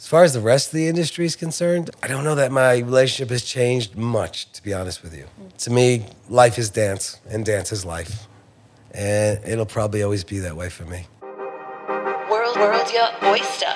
As far as the rest of the industry is concerned, I don't know that my relationship has changed much, to be honest with you. To me, life is dance, and dance is life. And it'll probably always be that way for me. World, world, your oyster.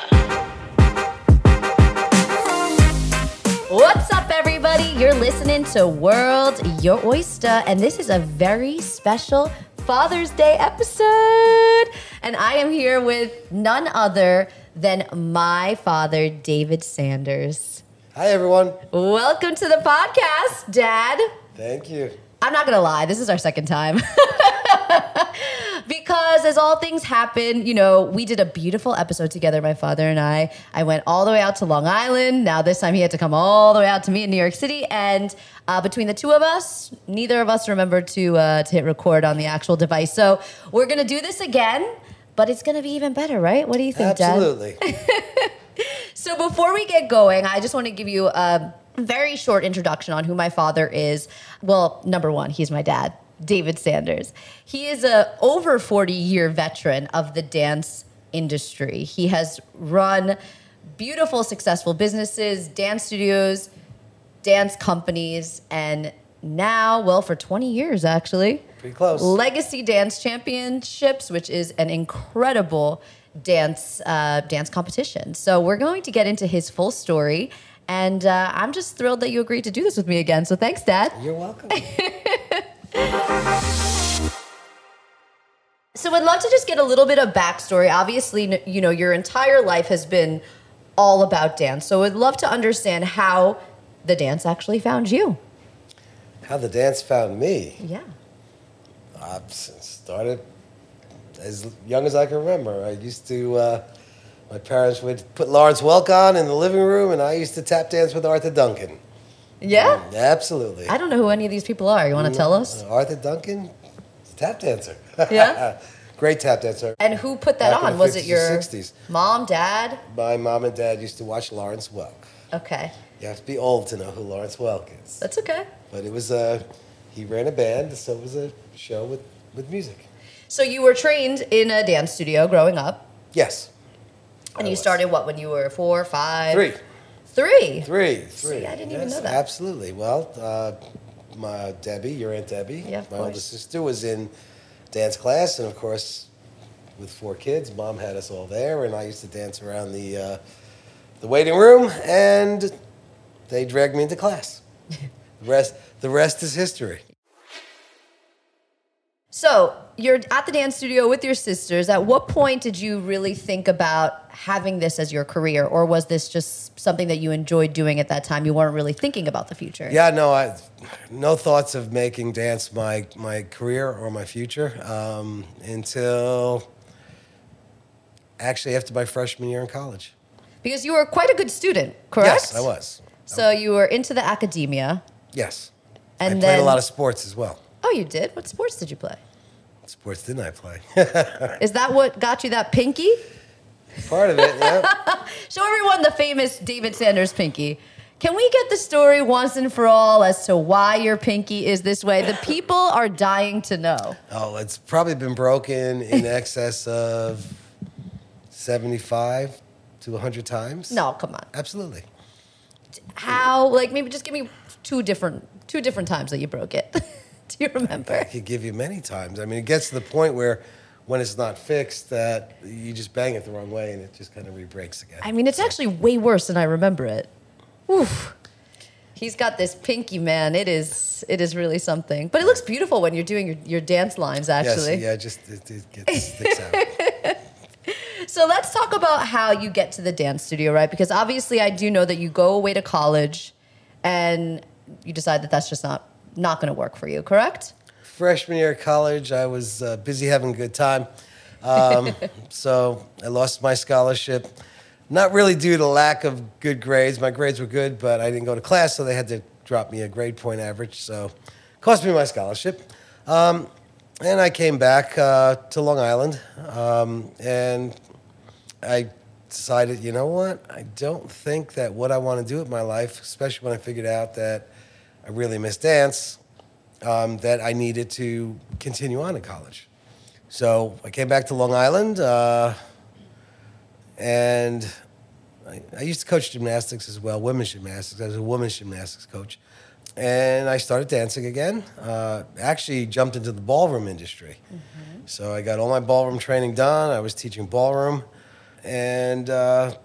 What's up, everybody? You're listening to World Your Oyster, and this is a very special Father's Day episode. And I am here with none other than my father, David Sanders. Hi, everyone. Welcome to the podcast, Dad. Thank you. I'm not gonna lie, this is our second time. because as all things happen, you know, we did a beautiful episode together, my father and I. I went all the way out to Long Island. Now this time he had to come all the way out to me in New York City. And uh, between the two of us, neither of us remembered to uh, to hit record on the actual device. So we're gonna do this again, but it's gonna be even better, right? What do you think, Dad? Absolutely. So before we get going, I just want to give you a very short introduction on who my father is. Well, number one, he's my dad, David Sanders. He is a over 40 year veteran of the dance industry. He has run beautiful, successful businesses, dance studios, dance companies, and now, well, for 20 years actually. Pretty close. Legacy Dance Championships, which is an incredible dance uh, dance competition. So we're going to get into his full story, and uh, I'm just thrilled that you agreed to do this with me again. So thanks, Dad. You're welcome. So I'd love to just get a little bit of backstory. Obviously, you know your entire life has been all about dance. So I'd love to understand how the dance actually found you. How the dance found me. Yeah. I started as young as I can remember. I used to, uh, my parents would put Lawrence Welk on in the living room, and I used to tap dance with Arthur Duncan. Yeah. Absolutely. I don't know who any of these people are. You want to tell us? Uh, Arthur Duncan, tap dancer. Yeah? Great tap dancer. And who put that Back on? Was it your 60s. mom, dad? My mom and dad used to watch Lawrence Welk. Okay. You have to be old to know who Lawrence Welk is. That's okay. But it was uh, he ran a band, so it was a show with, with music. So you were trained in a dance studio growing up, Yes. and I you was. started what when you were four, five, Three. three. Three. Three. I didn't even know that. Absolutely. Well, uh, my Debbie, your Aunt Debbie, Yeah, of my course. older sister was in dance class, and of course, with four kids, mom had us all there, and I used to dance around the uh, the waiting room, and they dragged me into class. the rest, the rest is history. So you're at the dance studio with your sisters. At what point did you really think about having this as your career, or was this just something that you enjoyed doing at that time? You weren't really thinking about the future. Yeah, no, I, no thoughts of making dance my my career or my future um, until actually after my freshman year in college. Because you were quite a good student, correct? Yes, I was. So you were into the academia. Yes. And I played then- a lot of sports as well. Oh, you did. What sports did you play? What sports didn't I play? Is that what got you that pinky? Part of it, yeah. Show everyone the famous David Sanders pinky. Can we get the story once and for all as to why your pinky is this way? The people are dying to know. Oh, it's probably been broken in excess of 75 to 100 times. No, come on. Absolutely. How? Like maybe just give me two different two different times that you broke it. Do you remember? I could give you many times. I mean, it gets to the point where when it's not fixed, that you just bang it the wrong way and it just kind of re-breaks again. I mean, it's actually way worse than I remember it. Oof. He's got this pinky man. It is it is really something. But it looks beautiful when you're doing your, your dance lines actually. Yes, yeah, just it, it gets, sticks out. So let's talk about how you get to the dance studio, right? Because obviously, I do know that you go away to college, and you decide that that's just not not going to work for you. Correct? Freshman year of college, I was uh, busy having a good time. Um, so I lost my scholarship. Not really due to lack of good grades. My grades were good, but I didn't go to class, so they had to drop me a grade point average. So cost me my scholarship. Um, and I came back uh, to Long Island, um, and I decided, you know what? I don't think that what I want to do with my life, especially when I figured out that I really miss dance, um, that I needed to continue on in college. So I came back to Long Island, uh, and I, I used to coach gymnastics as well, women's gymnastics. I was a women's gymnastics coach. And I started dancing again. Uh, actually, jumped into the ballroom industry. So I got all my ballroom training done. I was teaching ballroom. And uh,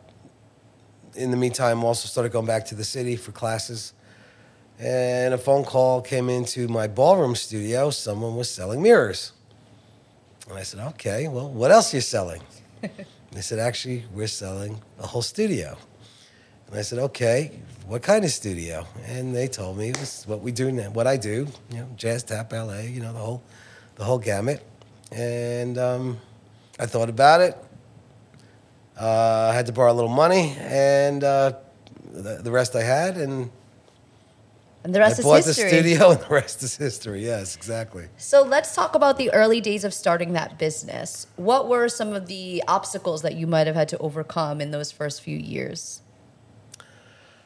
in the meantime, also started going back to the city for classes. And a phone call came into my ballroom studio. Someone was selling mirrors. And I said, okay, well, what else are you selling? they said, actually, we're selling a whole studio. And I said, okay, what kind of studio? And they told me it was what we do now, what I do, you know, jazz, tap, ballet, you know, the whole, the whole gamut. And um, I thought about it. Uh, I had to borrow a little money, and uh, the, the rest I had, and And the rest I bought is history. the studio, and the rest is history. Yes, exactly. So let's talk about the early days of starting that business. What were some of the obstacles that you might have had to overcome in those first few years?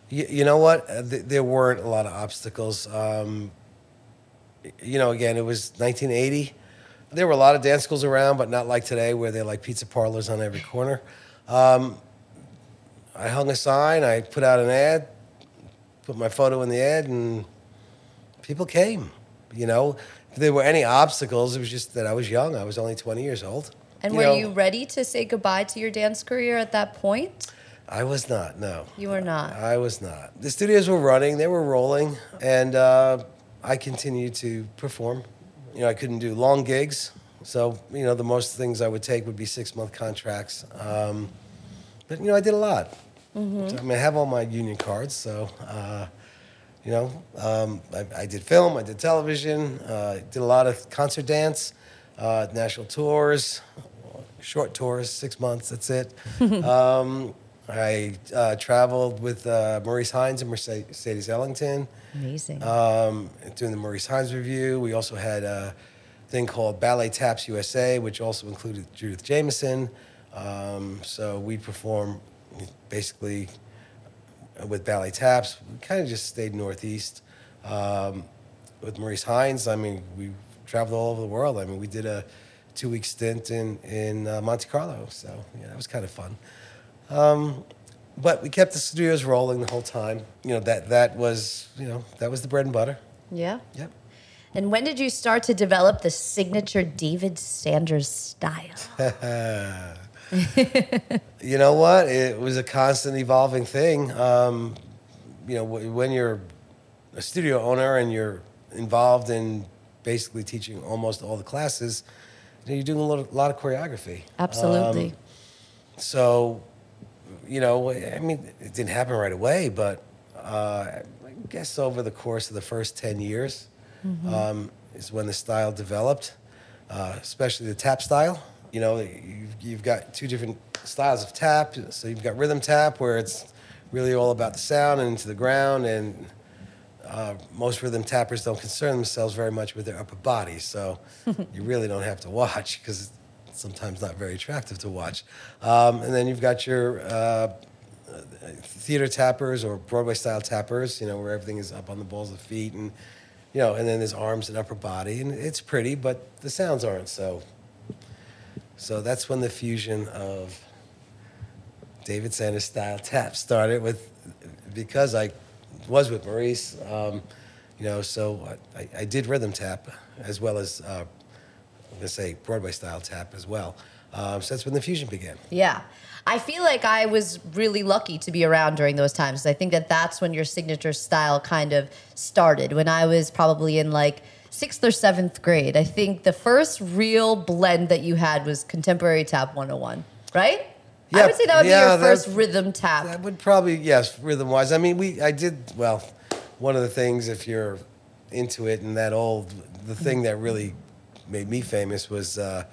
You, you know what? Uh, there weren't a lot of obstacles. Um, you know, again, it was 1980. There were a lot of dance schools around, but not like today, where they're like pizza parlors on every corner. Um, I hung a sign. I put out an ad, put my photo in the ad, and people came. You know, if there were any obstacles, it was just that I was young. I was only 20 years old. And You were know, you ready to say goodbye to your dance career at that point? I was not. No. You were not. I was not. The studios were running, they were rolling, and uh, I continued to perform. You know, I couldn't do long gigs, so you know the most things I would take would be six month contracts. Um, but you know, I did a lot. So, I mean, I have all my union cards, so. Uh, you know, um, I, I did film, I did television, uh, did a lot of concert dance, uh, national tours, short tours, six months, that's it. um, I uh, traveled with uh, Maurice Hines and Mercedes Ellington Amazing. um, doing the Maurice Hines revue. We also had a thing called Ballet Taps USA, which also included Judith Jamison. Um, so we perform basically with Ballet Taps. We kind of just stayed northeast. Um, with Maurice Hines, I mean, we traveled all over the world. I mean, we did a two week stint in, in uh, Monte Carlo. So, yeah, that was kind of fun. Um, but we kept the studios rolling the whole time. You know, that, that was, you know, that was the bread and butter. yeah. Yep. And when did you start to develop the signature David Sanders style? You know what? It was a constant evolving thing. Um, you know, when you're a studio owner and you're involved in basically teaching almost all the classes, you know, you're doing a lot of, lot of choreography. Absolutely. Um, So, you know, I mean, it didn't happen right away, but uh, I guess over the course of the first 10 years um, is when the style developed, uh, especially the tap style. You know, you've, you've got two different styles of tap. So you've got rhythm tap, where it's really all about the sound and into the ground, and uh, most rhythm tappers don't concern themselves very much with their upper body, so you really don't have to watch because it's sometimes not very attractive to watch. Um, and then you've got your uh, theater tappers or Broadway style tappers, you know, where everything is up on the balls of feet, and you know, and then there's arms and upper body, and it's pretty, but the sounds aren't so. So that's when the fusion of David Sanders style tap started with, because I was with Maurice, um, you know, so I, I did rhythm tap as well as, uh, I'm gonna say Broadway style tap as well. Um, so that's when the fusion began. Yeah. I feel like I was really lucky to be around during those times. I think that that's when your signature style kind of started. When I was probably in like sixth or seventh grade, I think the first real blend that you had was Contemporary Tap 101, right? I would say that would yeah, be your first rhythm tap. That would probably yes, rhythm wise. I mean, we I did well. One of the things, if you're into it and that old, the thing that really made me famous was uh,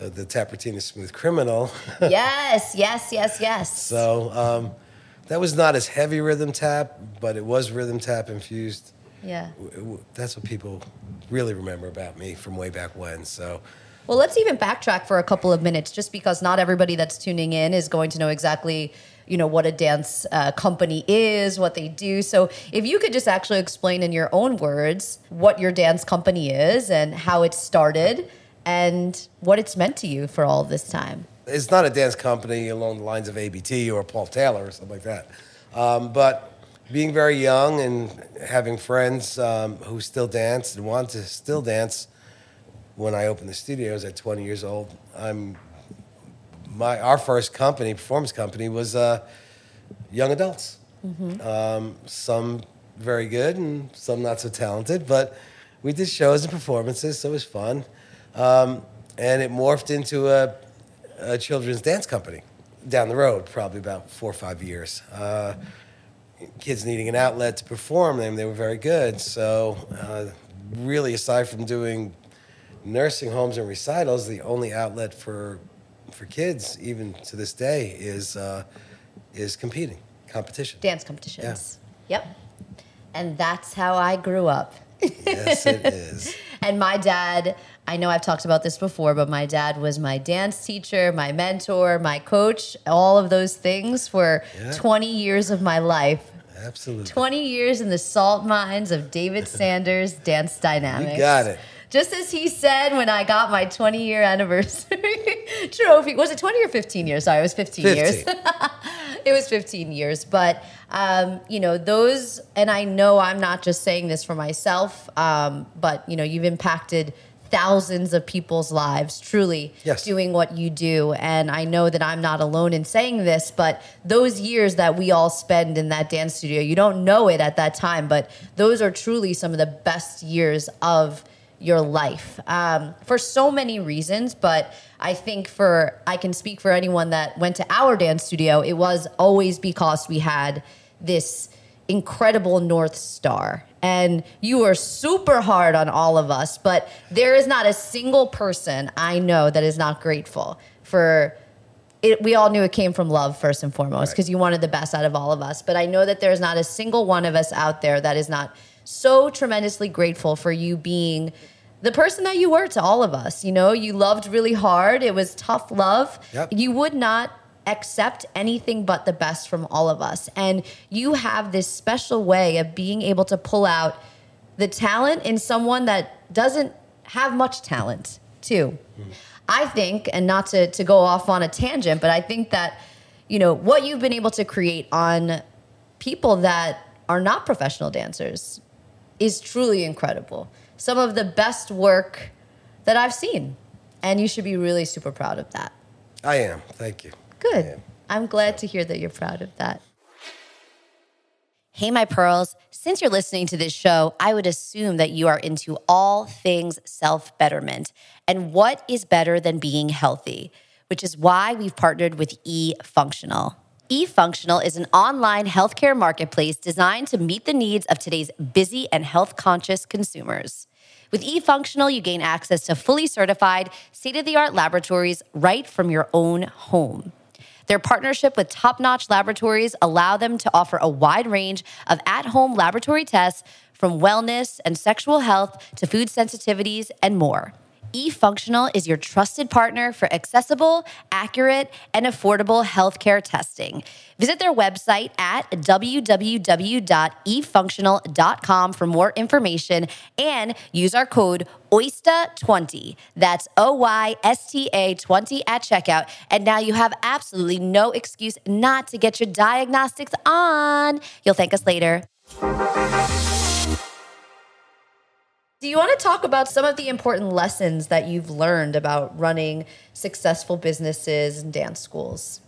uh, the tap routine Smooth Criminal. yes, yes, yes, yes. so um, that was not as heavy rhythm tap, but it was rhythm tap infused. Yeah. That's what people really remember about me from way back when. So. Well, let's even backtrack for a couple of minutes, just because not everybody that's tuning in is going to know exactly, you know, what a dance uh, company is, what they do. So, if you could just actually explain in your own words what your dance company is and how it started and what it's meant to you for all this time. It's not a dance company along the lines of ABT or Paul Taylor or something like that. Um, but being very young and having friends um, who still dance and want to still dance, when I opened the studios at 20 years old, I'm my our first company, performance company, was uh, young adults. Um, some very good and some not so talented, but we did shows and performances, so it was fun. Um, and it morphed into a, a children's dance company down the road, probably about four or five years. Uh, kids needing an outlet to perform them, they were very good. So, uh, really, aside from doing nursing homes and recitals, the only outlet for for kids, even to this day, is uh, is competing, competition. Dance competitions. Yep. And that's how I grew up. yes, it is. And my dad, I know I've talked about this before, but my dad was my dance teacher, my mentor, my coach, all of those things for Yeah. 20 years of my life. Absolutely. 20 years in the salt mines of David Sanders Dance Dynamics. You got it. Just as he said when I got my 20 year anniversary trophy. Was it 20 or 15 years? Sorry, it was 15, years. it was 15 years but um, you know those and i know i'm not just saying this for myself um, but you know you've impacted thousands of people's lives truly Yes. doing what you do. And i know that i'm not alone in saying this but those years that we all spend in that dance studio you don't know it at that time but those are truly some of the best years of your life. Um, for so many reasons but i think for i can speak for anyone that went to our dance studio it was always because we had this incredible north star and you were super hard on all of us but there is not a single person i know that is not grateful for it, we all knew it came from love first and foremost because you wanted the best out of all of us. But I know that there's not a single one of us out there that is not so tremendously grateful for you being the person that you were to all of us. You know, you loved really hard. It was tough love. Yep. You would not accept anything but the best from all of us. And you have this special way of being able to pull out the talent in someone that doesn't have much talent, too. I think, and not to, to go off on a tangent, but I think that, you know, what you've been able to create on people that are not professional dancers is truly incredible. Some of the best work that I've seen. And you should be really super proud of that. I am. Thank you. Good. Am. I'm glad to hear that you're proud of that. Hey, my pearls. Since you're listening to this show, I would assume that you are into all things self betterment. And what is better than being healthy? Which is why we've partnered with E Functional. E Functional is an online healthcare marketplace designed to meet the needs of today's busy and health conscious consumers. With eFunctional, you gain access to fully certified, state of the art laboratories right from your own home. Their partnership with top notch laboratories allow them to offer a wide range of at home laboratory tests from wellness and sexual health to food sensitivities and more. eFunctional is your trusted partner for accessible, accurate, and affordable healthcare testing. Visit their website at www.efunctional.com for more information and use our code OYSTA20. That's O Y S T A 20 at checkout. And now you have absolutely no excuse not to get your diagnostics on. You'll thank us later. Do you want to talk about some of the important lessons that you've learned about running successful businesses and dance schools?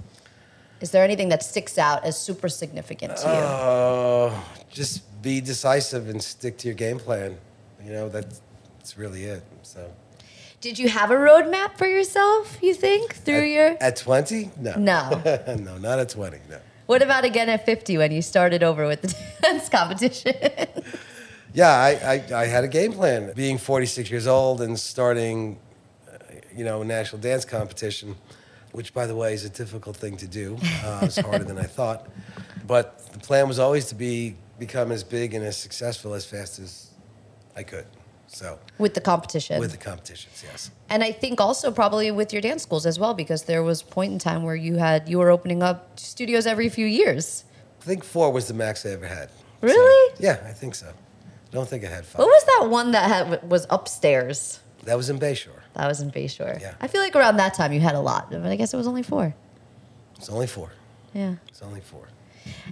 Is there anything that sticks out as super significant to you? Uh, just be decisive and stick to your game plan. You know, that's, that's really it. So Did you have a roadmap for yourself, you think, through your. at 20? No. No. no, not at 20. No. What about again at 50 when you started over with the dance competition? Yeah, I, I, I had a game plan. Being 46 years old and starting, you know, a national dance competition, which, by the way, is a difficult thing to do. Uh, it's harder than I thought. But the plan was always to be become as big and as successful as fast as I could. So with the competition. with the competitions, yes. and I think also probably with your dance schools as well, because there was a point in time where you had you were opening up studios every few years. I think four was the max I ever had. So, Really? yeah, I think so. Don't think I had five. What was that one that had was upstairs? That was in Bay Shore. That was in Bay Shore. Yeah. I feel like around that time you had a lot, but I guess it was only four. It's only four. Yeah. It's only four.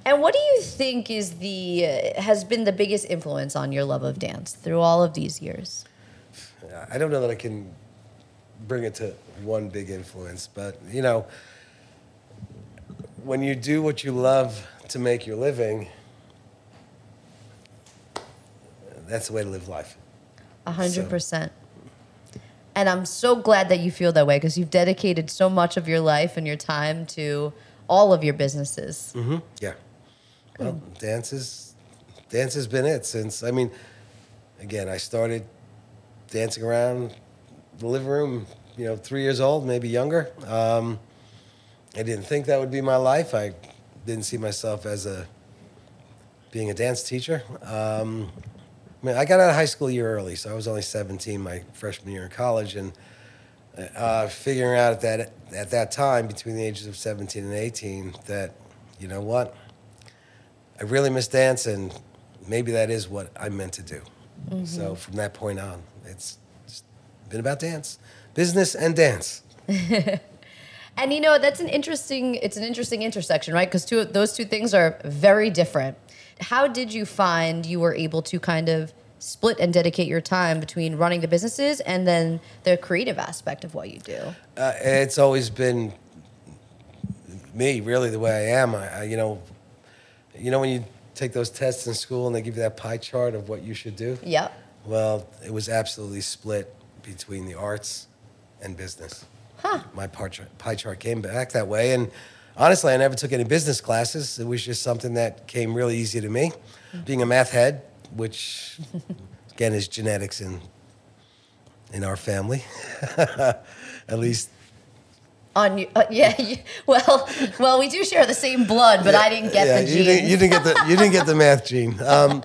And what do you think is the uh, has been the biggest influence on your love of dance through all of these years? I don't know that I can bring it to one big influence, but you know, when you do what you love to make your living, that's the way to live life. A hundred percent. And I'm so glad that you feel that way because you've dedicated so much of your life and your time to all of your businesses. Mm-hmm. Yeah. Well, dance is dance has been it since. I mean, again, I started dancing around the living room. You know, three years old, maybe younger. Um, I didn't think that would be my life. I didn't see myself as a being a dance teacher. Um, I mean, I got out of high school a year early, so I was only 17 my freshman year in college, and uh, figuring out at that at that time between the ages of 17 and 18 that you know what I really miss dance, and maybe that is what I'm meant to do. So from that point on, it's just been about dance, business, and dance. And you know that's an interesting it's an interesting intersection, right? Because two those two things are very different. How did you find you were able to kind of split and dedicate your time between running the businesses and then the creative aspect of what you do? Uh, it's always been me, really, the way I am. I, I, you know, you know when you take those tests in school and they give you that pie chart of what you should do. Yep. Well, it was absolutely split between the arts and business. Huh. My pie chart, pie chart came back that way, and honestly, I never took any business classes. It was just something that came really easy to me. Being a math head, which again is genetics in in our family, at least On you, uh, yeah. You, well, well, we do share the same blood, but I didn't get yeah, the you genes. didn't, you didn't get the you didn't get the math gene. Um,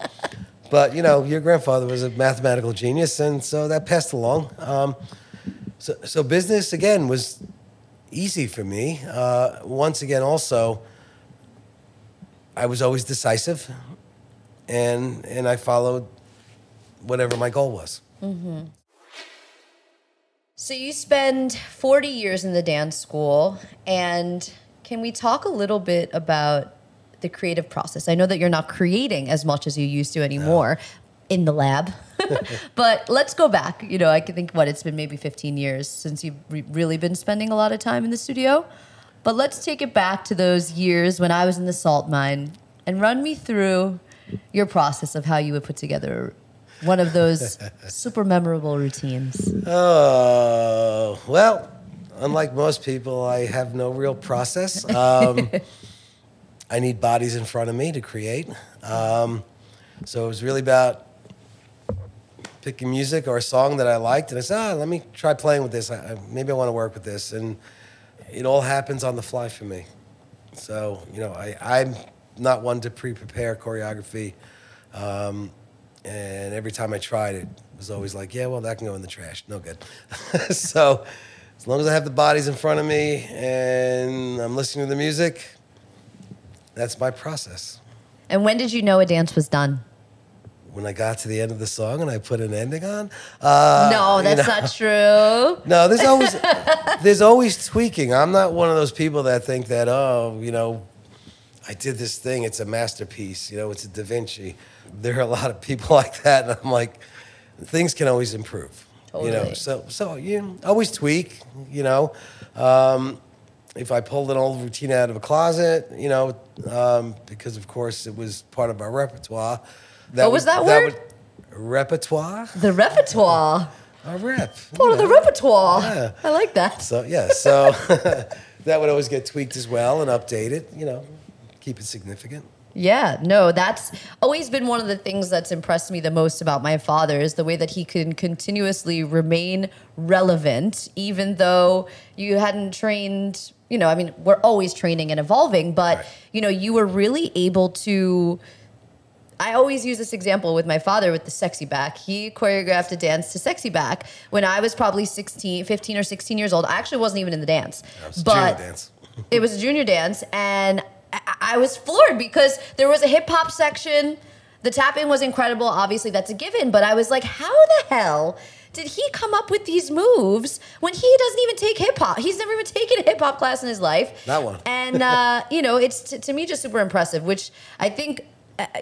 but you know, your grandfather was a mathematical genius, and so that passed along. Um, so, so business again was easy for me. Uh, once again, also, I was always decisive, and and I followed whatever my goal was. So you spend 40 years in the dance school and can we talk a little bit about the creative process? I know that you're not creating as much as you used to anymore in the lab. but let's go back. You know, I can think what it's been maybe 15 years since you've re- really been spending a lot of time in the studio. But let's take it back to those years when I was in the salt mine and run me through your process of how you would put together one of those super memorable routines. Oh, well, unlike most people, I have no real process. Um, I need bodies in front of me to create. Um, so it was really about picking music or a song that I liked, and I said, ah, let me try playing with this. I, maybe I want to work with this. And it all happens on the fly for me. So, you know, I, I'm not one to pre prepare choreography. Um, and every time I tried it, it was always like, yeah, well, that can go in the trash. No good. so, as long as I have the bodies in front of me and I'm listening to the music, that's my process. And when did you know a dance was done? When I got to the end of the song and I put an ending on, uh, no, you that's know. not true. No, there's always there's always tweaking. I'm not one of those people that think that oh, you know, I did this thing. It's a masterpiece. You know, it's a Da Vinci. There are a lot of people like that, and I'm like, things can always improve. Totally. You know, so so you always tweak. You know, um, if I pulled an old routine out of a closet, you know, um, because of course it was part of our repertoire. What was that word? repertoire. The repertoire. A rep. Part of the repertoire. Yeah. I like that. So yeah, so that would always get tweaked as well and updated. You know, keep it significant. Yeah, no, that's always been one of the things that's impressed me the most about my father is the way that he can continuously remain relevant, even though you hadn't trained. You know, I mean, we're always training and evolving, but Right. you know, you were really able to. I always use this example with my father with the sexy back. He choreographed a dance to sexy back when I was probably 16, 15 or 16 years old. I actually wasn't even in the dance. Was a but junior dance. it was a junior dance, and I, I was floored because there was a hip hop section. The tapping was incredible. Obviously, that's a given. But I was like, how the hell did he come up with these moves when he doesn't even take hip hop? He's never even taken a hip hop class in his life. That one. And uh, you know, it's t- to me just super impressive. Which I think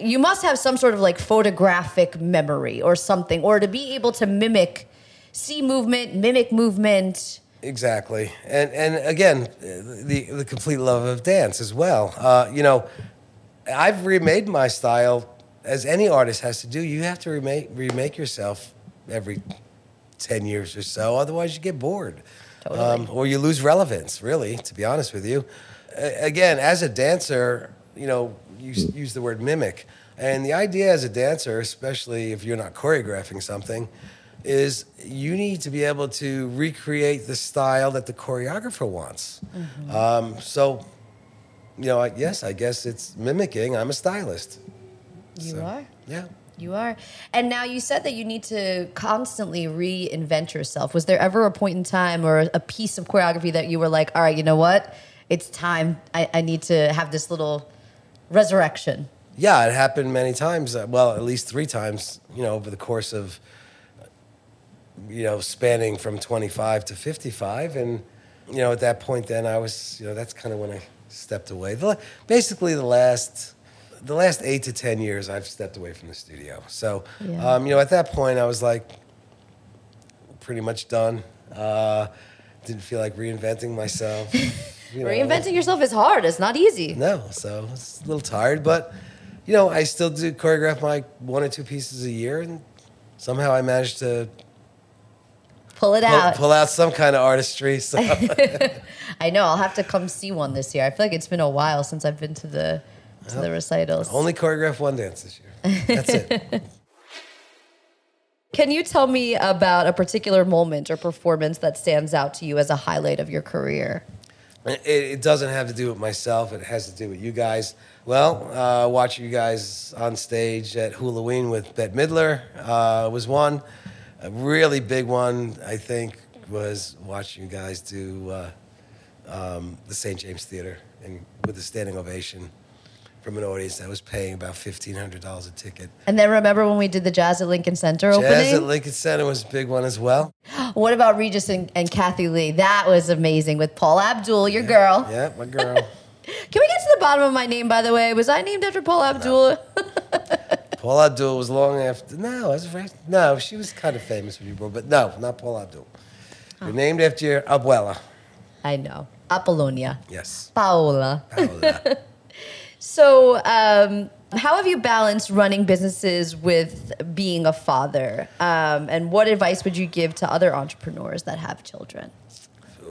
you must have some sort of like photographic memory or something, or to be able to mimic, see movement, mimic movement. Exactly, and and again, the the complete love of dance as well. Uh, you know, I've remade my style as any artist has to do. You have to remake remake yourself every ten years or so, otherwise you get bored, Totally. um, or you lose relevance. Really, to be honest with you, again, as a dancer, you know, you s- use the word mimic, and the idea as a dancer, especially if you're not choreographing something is you need to be able to recreate the style that the choreographer wants. Um, so, you know, I, yes, I guess it's mimicking. I'm a stylist. You So, are. Yeah. You are. And now you said that you need to constantly reinvent yourself. Was there ever a point in time or a piece of choreography that you were like, all right, you know what? It's time. I, I need to have this little resurrection. Yeah, it happened many times. uh, Well, at least three times, you know, over the course of, you know, spanning from 25 to 55. And, you know, at that point, then I was, you know, that's kind of when I stepped away. The, basically, the last, the last eight to 10 years, I've stepped away from the studio. So, Yeah. um, you know, at that point, I was like pretty much done. Uh, didn't feel like reinventing myself. you know. Reinventing yourself is hard. It's not easy. No, so I was a little tired, but you know, I still do choreograph my one or two pieces a year, and somehow I managed to Pull it pull, out. pull out some kind of artistry. So I know. I'll have to come see one this year. I feel like it's been a while since I've been to the to the recitals. only choreograph one dance this year. That's it. Can you tell me about a particular moment or performance that stands out to you as a highlight of your career? It, it doesn't have to do with myself. It has to do with you guys. Well, uh, watching you guys on stage at Halloween with Bette Midler uh, was one. A really big one, I think, was watching you guys do uh, um, the St. James Theater and with a standing ovation from an audience that was paying about fifteen hundred dollars a ticket. And then remember when we did the Jazz at Lincoln Center Jazz at? Lincoln Center was a big one as well. What about Regis and, and Kathie Lee? That was amazing with Paula Abdul, your girl. Yeah, my girl. Can we get to the bottom of my name, by the way? Was I named after Paula Abdul? Paula Abdul was long after. No, I that's right. No, she was kind of famous when you were, but no, not Paula Abdul. You're named after your abuela. I know. Apollonia. Yes. Paola. Paola. So, um, how have you balanced running businesses with being a father? Um, and what advice would you give to other entrepreneurs that have children?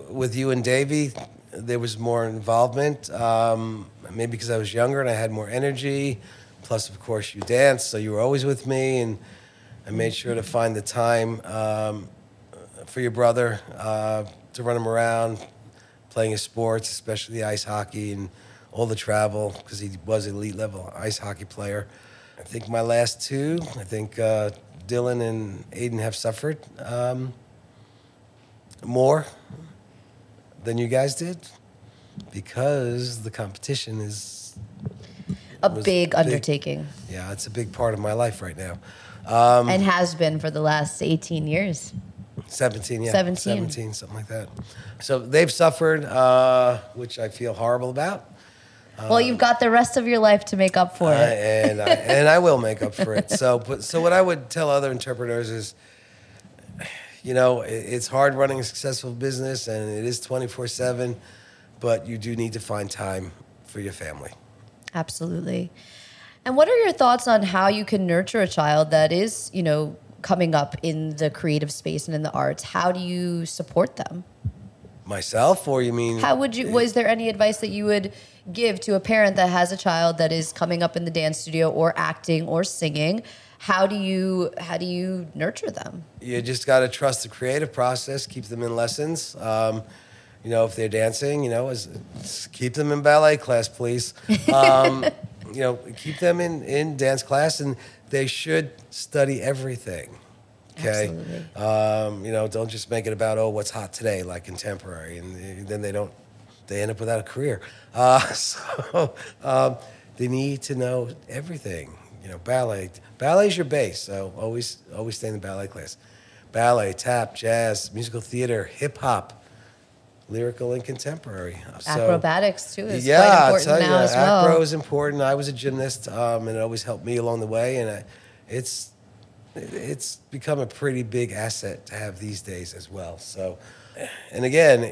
With you and Davey, there was more involvement. Um, maybe because I was younger and I had more energy. Plus, of course, you danced, so you were always with me, and I made sure to find the time um, for your brother uh, to run him around, playing his sports, especially ice hockey and all the travel, because he was an elite level ice hockey player. I think my last two, I think uh, Dylan and Aiden have suffered um, more than you guys did because the competition is, A big big. undertaking yeah, it's a big part of my life right now. and has been for the last 18 years. 17, yeah. 17. 17, something like that. So they've suffered, uh, which I feel horrible about. Well, you've got the rest of your life to make up for I, it. and I, and I will make up for it. So, but so what I would tell other entrepreneurs is, you know, it, it's hard running a successful business, and it is twenty four seven, but you do need to find time for your family. Absolutely. And what are your thoughts on how you can nurture a child that is, you know, coming up in the creative space and in the arts? How do you support them? Myself, or you mean? How would you? Was there any advice that you would give to a parent that has a child that is coming up in the dance studio or acting or singing? How do you how do you nurture them? you just got to trust the creative process. Keep them in lessons. Um, you know, if they're dancing, you know, as, keep them in ballet class, please. Um, you know, keep them in, in dance class, and they should study everything. Okay. Um, you know, don't just make it about oh, what's hot today, like contemporary, and then they don't. They end up without a career. Uh, so um, they need to know everything. You know, ballet. Ballet's your base, so always always stay in the ballet class. ballet, tap, jazz, musical theater, hip hop, lyrical and contemporary. So- Acrobatics too is yeah, quite I'll important tell you, now as well. acro is important. I was a gymnast, um, and it always helped me along the way. And I, it's it's become a pretty big asset to have these days as well. So, and again,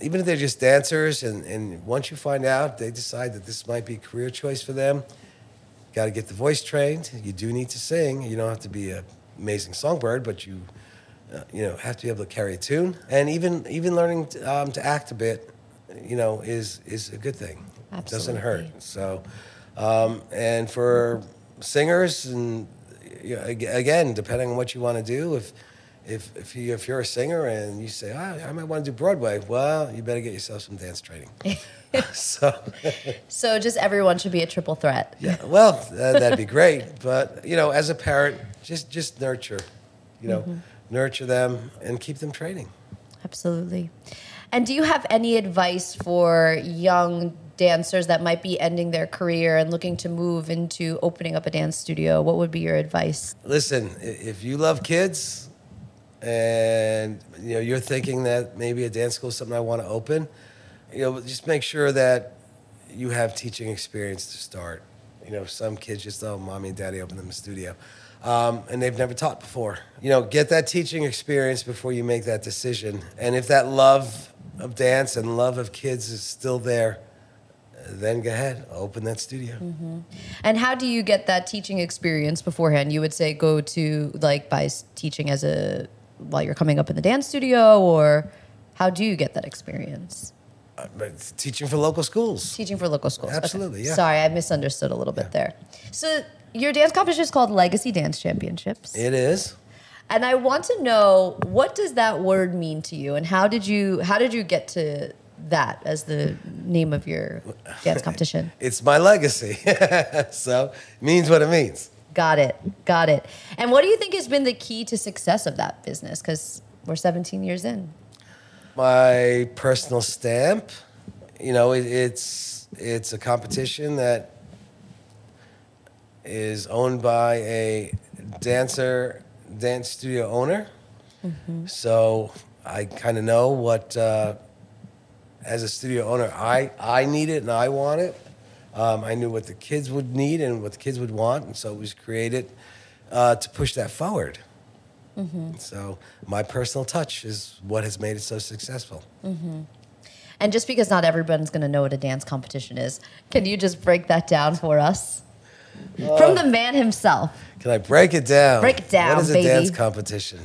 even if they're just dancers, and, and once you find out they decide that this might be a career choice for them, got to get the voice trained. You do need to sing. You don't have to be an amazing songbird, but you uh, you know have to be able to carry a tune. And even even learning to, um, to act a bit, you know, is is a good thing. It doesn't hurt. So, um, and for singers and you know, again, depending on what you want to do, if if if you if you're a singer and you say, ah, I might want to do Broadway, well, you better get yourself some dance training. so. So just everyone should be a triple threat. Yeah, well, uh, that'd be great. But you know, as a parent, just just nurture, you know, nurture them and keep them training. Absolutely. And do you have any advice for young dancers that might be ending their career and looking to move into opening up a dance studio? What would be your advice? Listen, if you love kids, and you know you're thinking that maybe a dance school is something I want to open, you know, just make sure that you have teaching experience to start. You know, some kids just oh, mommy and daddy opened them a studio, um, and they've never taught before. You know, get that teaching experience before you make that decision. And if that love of dance and love of kids is still there, then go ahead, open that studio. And how do you get that teaching experience beforehand? You would say go to like by teaching as a while you're coming up in the dance studio, or how do you get that experience? Uh, teaching for local schools. Teaching for local schools. Okay. Absolutely, yeah. Sorry, I misunderstood a little bit there. So your dance competition is called Legacy Dance Championships. It is. And I want to know what does that word mean to you, and how did you how did you get to that as the name of your dance competition? It's my legacy. so means what it means. got it, got it. And what do you think has been the key to success of that business? Because we're 17 years in. My personal stamp, you know, it, it's it's a competition that is owned by a dancer, dance studio owner. So I kind of know what, uh, as a studio owner, I, I need it and I want it. Um, I knew what the kids would need and what the kids would want, and so it was created uh, to push that forward. So my personal touch is what has made it so successful. And just because not everyone's going to know what a dance competition is, can you just break that down for us? From the man himself. Can I break it down? Break it down, What is a baby. dance competition?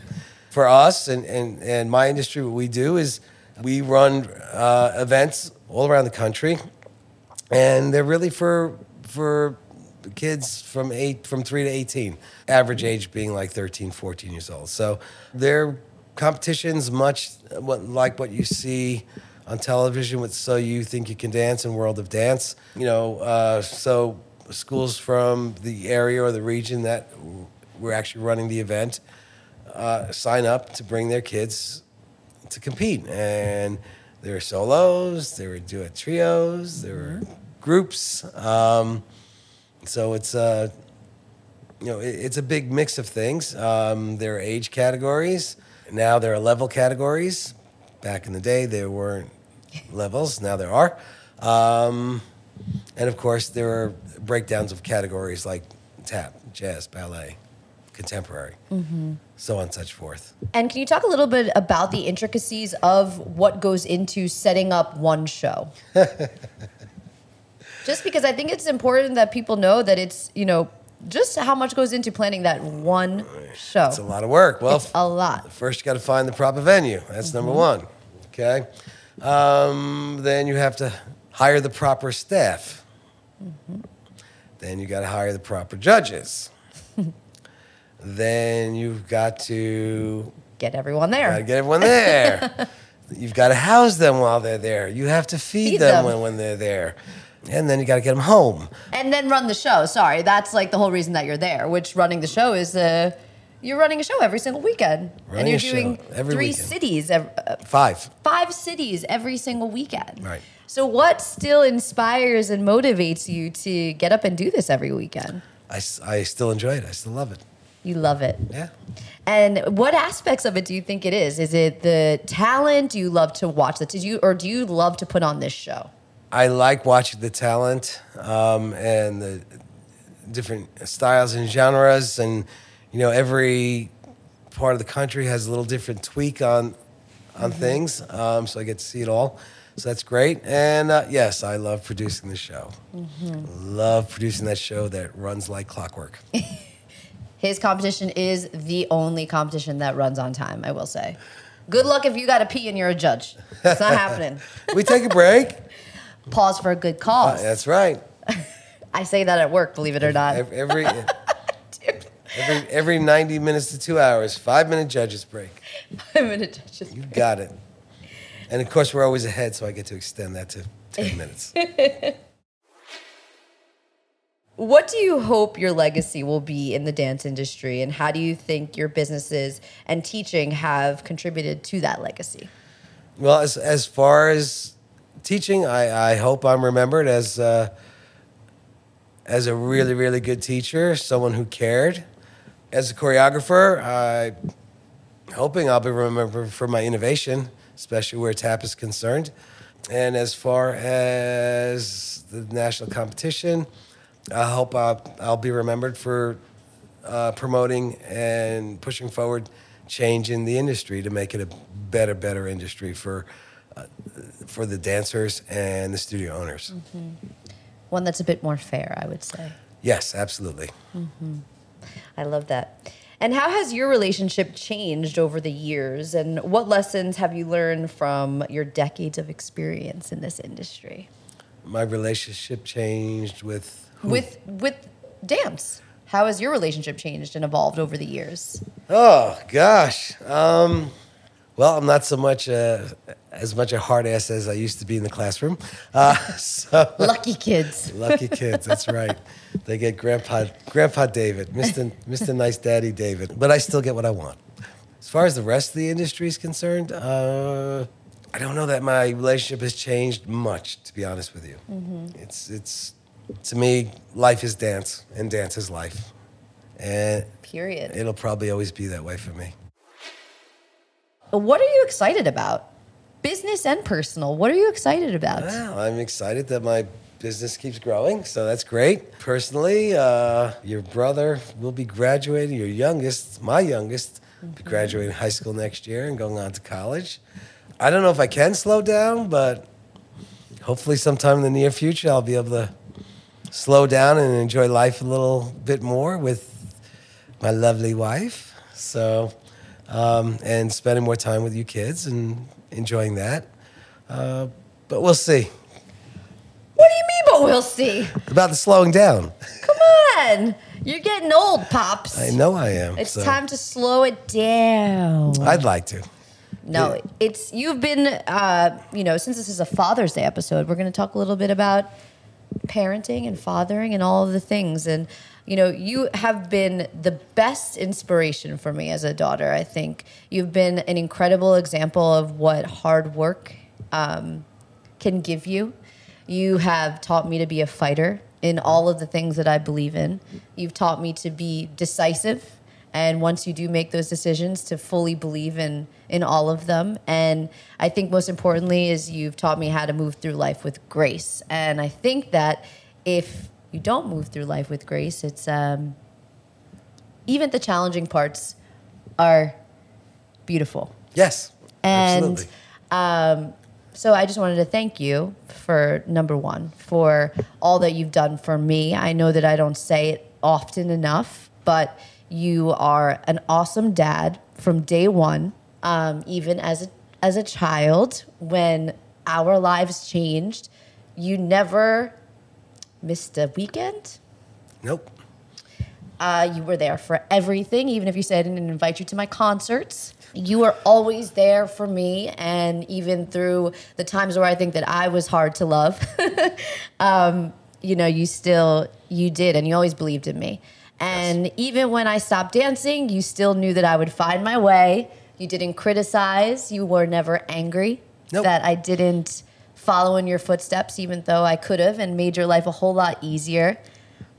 For us and, and, and my industry, what we do is we run uh, events all around the country, and they're really for for kids from eight from three to 18 average age being like 13 14 years old. So they're competitions much like what you see on television with so you think you can dance and world of dance. You know uh, so schools from the area or the region that we're actually running the event uh, sign up to bring their kids to compete. And there were solos, there were duet trios, there were groups. Um, so it's uh, you know it, it's a big mix of things. Um, there are age categories. Now there are level categories. Back in the day, there weren't levels. Now there are. Um, and of course, there are breakdowns of categories like tap, jazz, ballet, contemporary, mm-hmm. so on and such forth. And can you talk a little bit about the intricacies of what goes into setting up one show? just because I think it's important that people know that it's, you know, just how much goes into planning that one show. It's a lot of work. Well, It's a lot. First, you got to find the proper venue. That's mm-hmm. number one. Okay. Um, then you have to hire the proper staff. Mm-hmm. Then you got to hire the proper judges. then you've got to Get everyone there. get everyone there. you've got to house them while they're there. You have to feed, Feed them, them. When, when they're there. And then you got to get them home. And then run the show. Sorry, that's like the whole reason that you're there, which running the show is uh, you're running a show every single weekend. Running and you're show doing every three weekend. cities, ev- uh, Five. five cities every single weekend. Right. So, what still inspires and motivates you to get up and do this every weekend? I, s- I still enjoy it. I still love it. You love it. Yeah. And what aspects of it do you think it is? Is it the talent? Do you love to watch the? Did you or do you love to put on this show? I like watching the talent um, and the different styles and genres, and you know, every part of the country has a little different tweak on on things. Um, so I get to see it all. So that's great. And uh, yes, I love producing the show. Love producing that show that runs like clockwork. His competition is the only competition that runs on time. I will say. Good luck if you got to pee and you're a judge. It's not happening. we take a break. Pause for a good cause. Uh, that's right. I say that at work, believe it or not. Ev- Every every every ninety minutes to two hours, five minute judges break. Five minute gonna judge this. You got it. And of course, we're always ahead, so I get to extend that to ten minutes. What do you hope your legacy will be in the dance industry, and how do you think your businesses and teaching have contributed to that legacy? Well, as as far as teaching, I, I hope I'm remembered as uh, as a really really good teacher, someone who cared. As a choreographer, I'm hoping I'll be remembered for my innovation, especially where tap is concerned. And as far as the national competition, I hope I'll, I'll be remembered for uh, promoting and pushing forward change in the industry to make it a better, better industry for uh, for the dancers and the studio owners. One that's a bit more fair, I would say. Yes, absolutely. I love that. And how has your relationship changed over the years? And what lessons have you learned from your decades of experience in this industry? My relationship changed with who? With with dance. How has your relationship changed and evolved over the years? Oh gosh. Um, well, I'm not so much uh, as much a hard ass as I used to be in the classroom. Uh, so Lucky kids. lucky kids. That's right. They get Grandpa Grandpa David, Mr. Mr. Nice Daddy David. But I still get what I want. As far as the rest of the industry is concerned, uh, I don't know that my relationship has changed much. To be honest with you, it's it's to me, life is dance, and dance is life, and Period. it'll probably always be that way for me. What are you excited about? Business and personal. What are you excited about? Well, I'm excited that my business keeps growing, so that's great. Personally, uh, your brother will be graduating, your youngest, my youngest, will be graduating high school next year and going on to college. I don't know if I can slow down, but hopefully, sometime in the near future, I'll be able to slow down and enjoy life a little bit more with my lovely wife. So, um, and spending more time with you kids and enjoying that. Uh, but we'll see. What do you mean, but we'll see? About the slowing down. Come on. You're getting old, Pops. I know I am. It's so time to slow it down. I'd like to. No, Yeah. it's you've been uh, you know, since this is a Father's Day episode, we're gonna talk a little bit about parenting and fathering and all of the things. And you know, you have been the best inspiration for me as a daughter. I think you've been an incredible example of what hard work um, can give you. You have taught me to be a fighter in all of the things that I believe in. You've taught me to be decisive and once you do make those decisions to fully believe in in all of them and i think most importantly is you've taught me how to move through life with grace and i think that if you don't move through life with grace it's um, even the challenging parts are beautiful Yes. and absolutely. um, so I just wanted to thank you for number one, for all that you've done for me. I know that I don't say it often enough, but you are an awesome dad from day one, um, even as a, as a child when our lives changed. You never missed a weekend. Nope. Uh, you were there for everything, even if you said I didn't invite you to my concerts. You were always there for me, and even through the times where I think that I was hard to love, um, you know, you still you did, and you always believed in me. And even when I stopped dancing, you still knew that I would find my way. You didn't criticize. You were never angry Nope. that I didn't follow in your footsteps, even though I could have, and made your life a whole lot easier.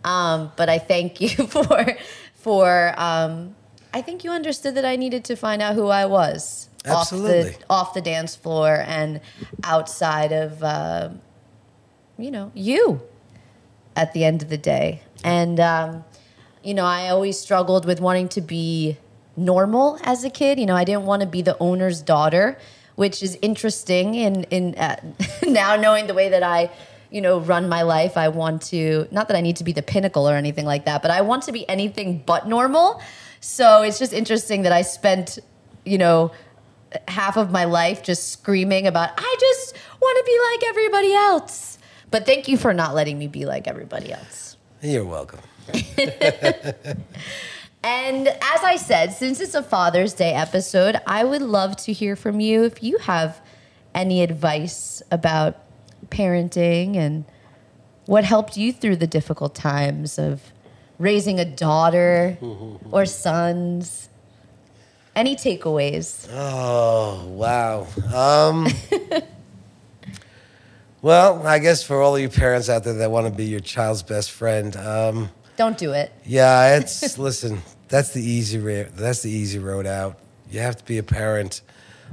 Um, but I thank you for for. Um, I think you understood that I needed to find out who I was Absolutely. off the off the dance floor and outside of uh, you know you at the end of the day. And um, you know, I always struggled with wanting to be normal as a kid. You know, I didn't want to be the owner's daughter, which is interesting. In in uh, now knowing the way that I, you know, run my life, I want to not that I need to be the pinnacle or anything like that, but I want to be anything but normal. So it's just interesting that I spent, you know, half of my life just screaming about I just want to be like everybody else. But thank you for not letting me be like everybody else. You're welcome. And as I said, since it's a Father's Day episode, I would love to hear from you if you have any advice about parenting and what helped you through the difficult times of raising a daughter or sons. Any takeaways? Oh, wow. Um, well, I guess for all of you parents out there that want to be your child's best friend, um, Don't do it. yeah, it's listen. That's the easy. Ra- that's the easy road out. You have to be a parent.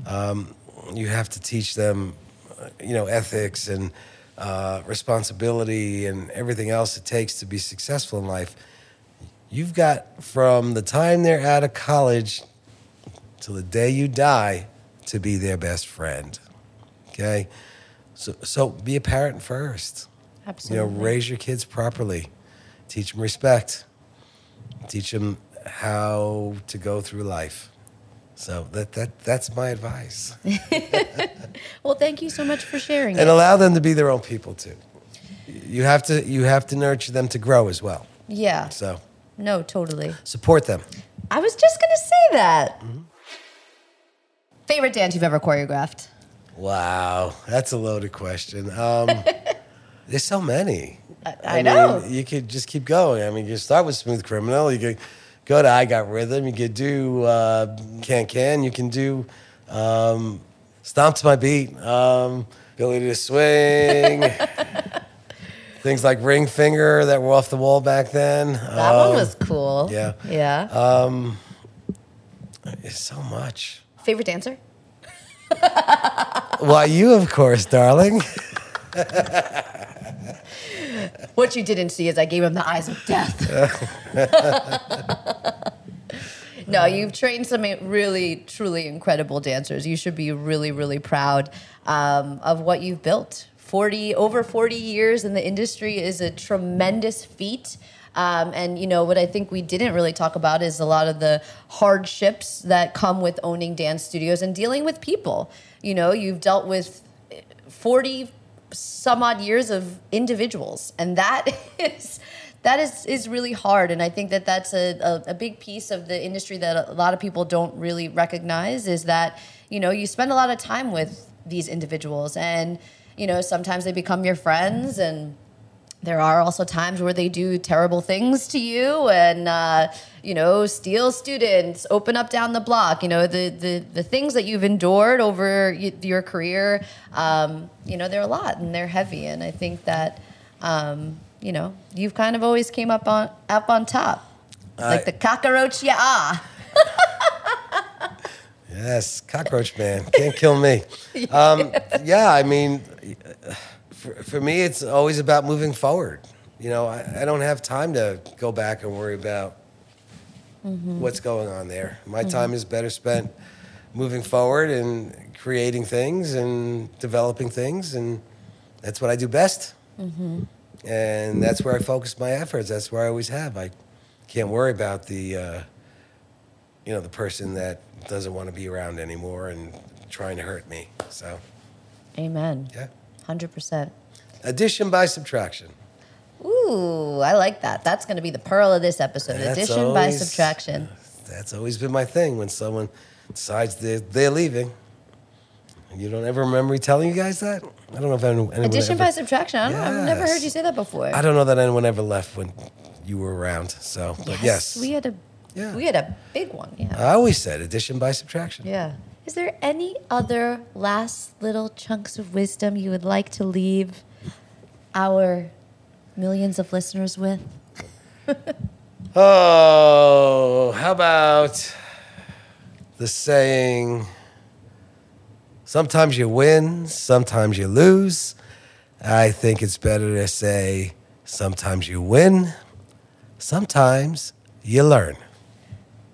Um, you have to teach them, uh, you know, ethics and uh, responsibility and everything else it takes to be successful in life. You've got from the time they're out of college till the day you die to be their best friend. Okay, so so be a parent first. Absolutely. You know, raise your kids properly, teach them respect, teach them how to go through life. So that that that's my advice, well, thank you so much for sharing and it. allow them to be their own people too. You have to you have to nurture them to grow as well. Yeah. So No, totally. support them. I was just going to say that. Favorite dance you've ever choreographed? Wow, that's a loaded question. Um, there's so many. I, I mean, know. you could just keep going. I mean, you start with Smooth Criminal. You could go to I Got Rhythm. You could do uh, Can Can. You can do um, Stomp to My Beat. Um, Ability to Swing. Things like Ring Finger that were off the wall back then. That one was cool. yeah. Yeah. Um, It's so much. Favorite dancer? Why, you, of course, darling. What you didn't see is I gave him the eyes of death. no, you've trained some really, truly incredible dancers. You should be really, really proud um, of what you've built. 40, over 40 years in the industry is a tremendous feat. Um, and you know what I think we didn't really talk about is a lot of the hardships that come with owning dance studios and dealing with people. You know, you've dealt with 40 some odd years of individuals. And that is that is is really hard. And i think that that's a, a, a big piece of the industry that a lot of people don't really recognize is that you know you spend a lot of time with these individuals. And you know sometimes they become your friends and there are also times where they do terrible things to you and uh, you know steal students open up down the block you know the the, the things that you've endured over your career um, you know they're a lot and they're heavy and i think that um, you know you've kind of always came up on up on top like the cockroach yeah ah. Yes, cockroach man can't kill me. Um, yeah, I mean, for, for me, it's always about moving forward. You know, I, I don't have time to go back and worry about mm-hmm. what's going on there. My mm-hmm. time is better spent moving forward and creating things and developing things, and that's what I do best. Mm-hmm. And that's where I focus my efforts. That's where I always have. I can't worry about the. Uh, you know, the person that doesn't want to be around anymore and trying to hurt me. So, amen yeah. 100% Addition by subtraction. ooh i like that that's going to be the pearl of this episode That's addition by subtraction That's always been my thing when someone decides they're, they're leaving. You don't ever remember me telling you guys that? I don't know if anyone, anyone addition ever, by subtraction i don't know i've never heard you say that before I don't know that anyone ever left when you were around. So, but yes. we had a Yeah. we had a big one. Yeah, I always said addition by subtraction. yeah. Is there any other last little chunks of wisdom you would like to leave our millions of listeners with? Oh, how about the saying, sometimes you win, sometimes you lose. I think it's better to say, sometimes you win, sometimes you learn.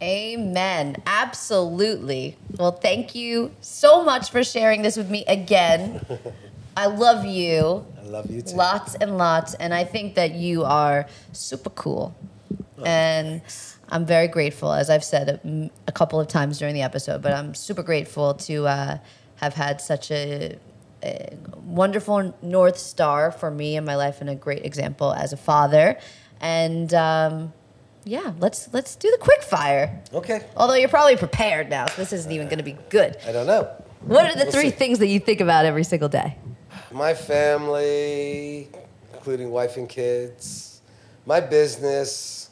Amen. Absolutely. Well, thank you so much for sharing this with me again. I love you. I love you too. Lots and lots. And I think that you are super cool. and I'm very grateful, as I've said a, a couple of times during the episode, but I'm super grateful to uh, have had such a, a wonderful North Star for me in my life and a great example as a father. And um, yeah, let's let's do the quick fire. Okay. Although you're probably prepared now, so this isn't even going to be good. I don't know. What are the We'll three see. things that you think about every single day? My family, including wife and kids, my business.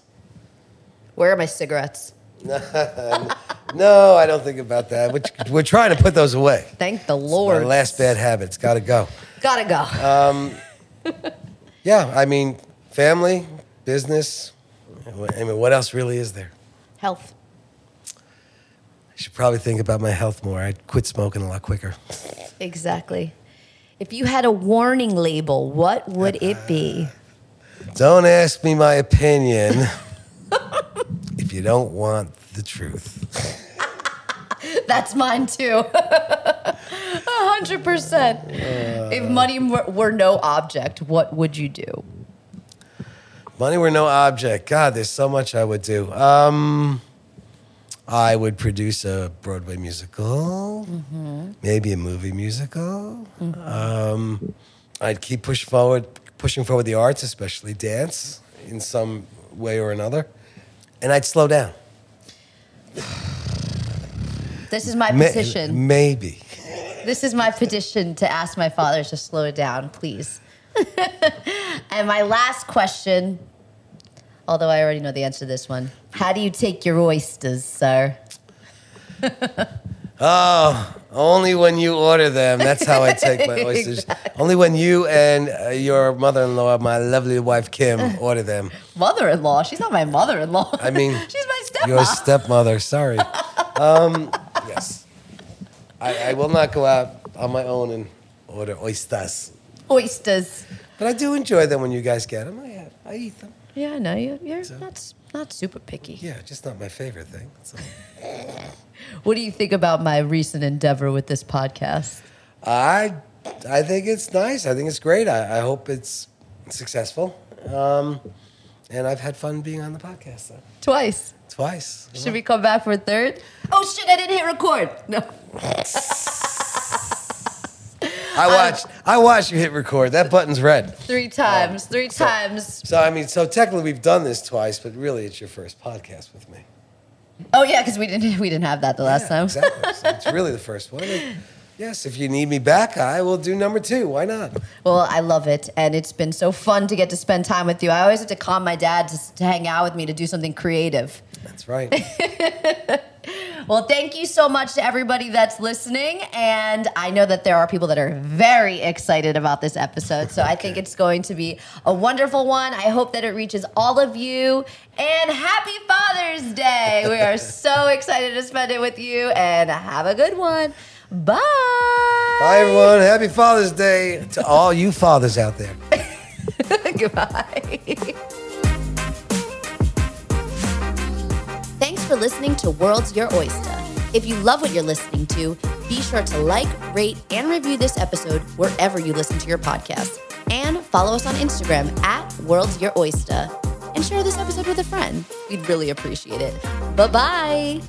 Where are my cigarettes? No, I don't think about that. We're, we're trying to put those away. Thank the My Lord. last bad habits. Got to go. Gotta go. Um, yeah, I mean, family, business. I mean, what else really is there? Health. I should probably think about my health more. I'd quit smoking a lot quicker. Exactly. If you had a warning label, what would it be? Don't ask me my opinion if you don't want the truth. That's mine too. A hundred percent. If money were, were no object, what would you do? Money were no object. God, there's so much I would do. Um, I would produce a Broadway musical, maybe a movie musical. Um, I'd keep push forward, pushing forward the arts, especially dance, in some way or another. And I'd slow down. This is my petition. maybe. This is my petition to ask my father to slow it down, please. and my last question, although I already know the answer to this one how do you take your oysters, sir? Oh, only when you order them. That's how I take my oysters. Only when you and uh, your mother-in-law, my lovely wife Kim, order them. Mother in law? She's not my mother in law. I mean, she's my Your stepmother. Sorry. Um, yes, I, I will not go out on my own and order oysters, Oysters. but I do enjoy them when you guys get them. I, I eat them. Yeah, I know you. You're So- not, not super picky. Yeah, just not my favorite thing. So What do you think about my recent endeavor with this podcast? I, I think it's nice. I think it's great. I, I hope it's successful. Um, and I've had fun being on the podcast so. Twice. twice. Should we come back for a third? Oh shit! I didn't hit record. No. I um, watched. I watched you hit record. That button's red. Three times. Three times. So I mean, so technically we've done this twice, but really it's your first podcast with me. Oh yeah, because we didn't we didn't have that the last Yeah, time. Exactly. So it's really the first one. And yes, if you need me back, I will do number two. Why not? Well, I love it, and it's been so fun to get to spend time with you. I always have to calm my dad to, to hang out with me to do something creative. That's right. Well, thank you so much to everybody that's listening. And I know that there are people that are very excited about this episode. So I think it's going to be a wonderful one. I hope that it reaches all of you. And happy Father's Day. We are so excited to spend it with you. And have a good one. Bye. Bye, everyone. Happy Father's Day to all you fathers out there. Goodbye. Thanks for listening to World's Your Oyster. If you love what you're listening to, be sure to like, rate, and review this episode wherever you listen to your podcast. And follow us on Instagram at World's Your Oyster. And share this episode with a friend. We'd really appreciate it. Bye bye.